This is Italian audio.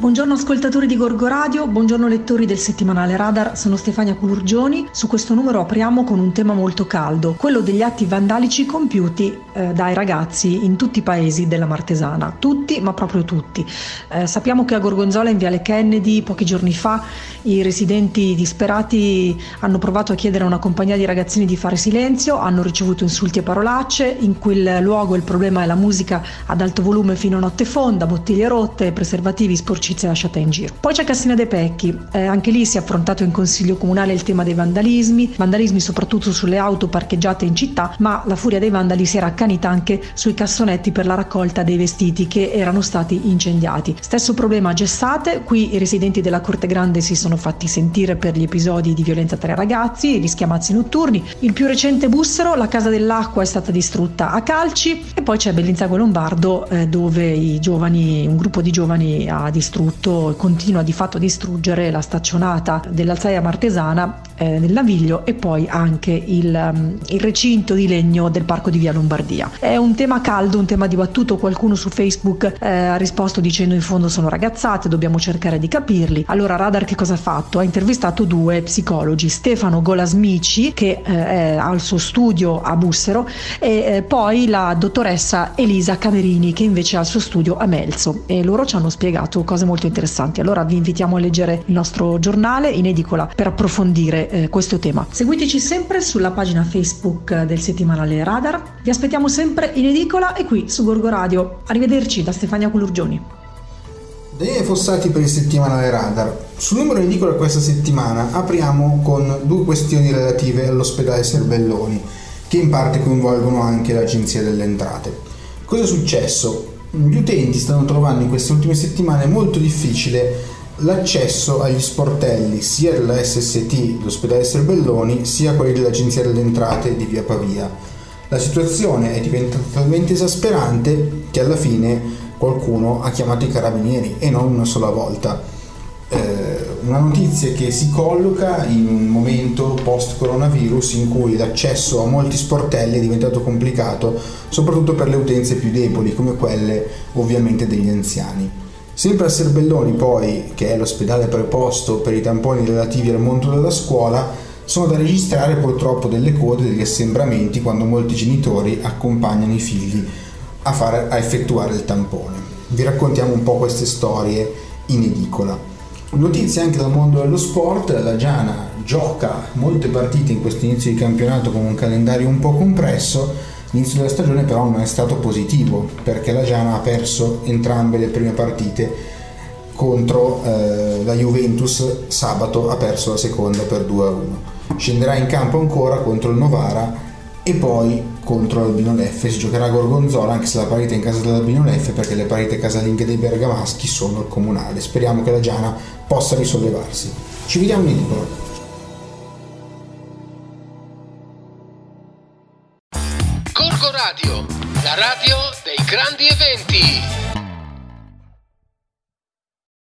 Buongiorno ascoltatori di Gorgo Radio, buongiorno lettori del settimanale Radar, sono Stefania Culurgioni. Su questo numero apriamo con un tema molto caldo, quello degli atti vandalici compiuti eh, dai ragazzi in tutti i paesi della Martesana. Tutti, ma proprio tutti. Eh, sappiamo che a Gorgonzola in Viale Kennedy pochi giorni fa i residenti disperati hanno provato a chiedere a una compagnia di ragazzini di fare silenzio, hanno ricevuto insulti e parolacce. In quel luogo il problema è la musica ad alto volume fino a notte fonda, bottiglie rotte, preservativi sporci amicizia lasciata in giro. Poi c'è Cassina De Pecchi, eh, anche lì si è affrontato in consiglio comunale il tema dei vandalismi, vandalismi soprattutto sulle auto parcheggiate in città, ma la furia dei vandali si era accanita anche sui cassonetti per la raccolta dei vestiti che erano stati incendiati. Stesso problema a Gessate, qui i residenti della Corte Grande si sono fatti sentire per gli episodi di violenza tra i ragazzi, gli schiamazzi notturni. Il più recente Bussero, la casa dell'acqua è stata distrutta a calci e poi c'è Bellinzago Lombardo eh, dove giovani, un gruppo di giovani ha distrutto distrutto, continua di fatto a distruggere la staccionata dell'Alzaia Martesana eh, del Naviglio e poi anche il, um, il, recinto di legno del parco di Via Lombardia. È un tema caldo, un tema dibattuto, qualcuno su Facebook eh, ha risposto dicendo in fondo sono ragazzate, dobbiamo cercare di capirli. Allora Radar che cosa ha fatto? Ha intervistato due psicologi, Stefano Golasmici che eh, ha il suo studio a Bussero e eh, poi la dottoressa Elisa Camerini che invece ha il suo studio a Melzo e loro ci hanno spiegato cose molto interessanti. Allora vi invitiamo a leggere il nostro giornale in edicola per approfondire eh, questo tema. Seguiteci sempre sulla pagina Facebook del settimanale Radar. Vi aspettiamo sempre in edicola e qui su Gorgo Radio. Arrivederci da Stefania Colurgioni. Daniele Fossati per il settimanale Radar. Sul numero edicola questa settimana apriamo con due questioni relative all'ospedale Serbelloni, che in parte coinvolgono anche l'Agenzia delle Entrate. Cosa è successo? Gli utenti stanno trovando in queste ultime settimane molto difficile l'accesso agli sportelli sia della SST, l'ospedale Serbelloni, sia quelli dell'Agenzia delle Entrate di Via Pavia. La situazione è diventata talmente esasperante che alla fine qualcuno ha chiamato i carabinieri e non una sola volta eh, una notizia che si colloca in un momento post coronavirus in cui l'accesso a molti sportelli è diventato complicato, soprattutto per le utenze più deboli, come quelle ovviamente degli anziani. Sempre a Serbelloni, poi, che è l'ospedale preposto per i tamponi relativi al mondo della scuola, sono da registrare purtroppo delle code, degli assembramenti quando molti genitori accompagnano i figli a, fare, a effettuare il tampone. Vi raccontiamo un po' queste storie in edicola. Notizie anche dal mondo dello sport, la Giana gioca molte partite in questo inizio di campionato con un calendario un po' compresso, l'inizio della stagione però non è stato positivo perché la Giana ha perso entrambe le prime partite contro eh, la Juventus sabato ha perso la seconda per 2-1. Scenderà in campo ancora contro il Novara e poi contro l'Albino Leffe si giocherà a Gorgonzola anche se la partita è in casa dell'Albino Leffe perché le partite casalinghe dei bergamaschi sono al comunale. Speriamo che la Giana possa risollevarsi. Ci vediamo in edicola Gorgo Radio la radio dei grandi eventi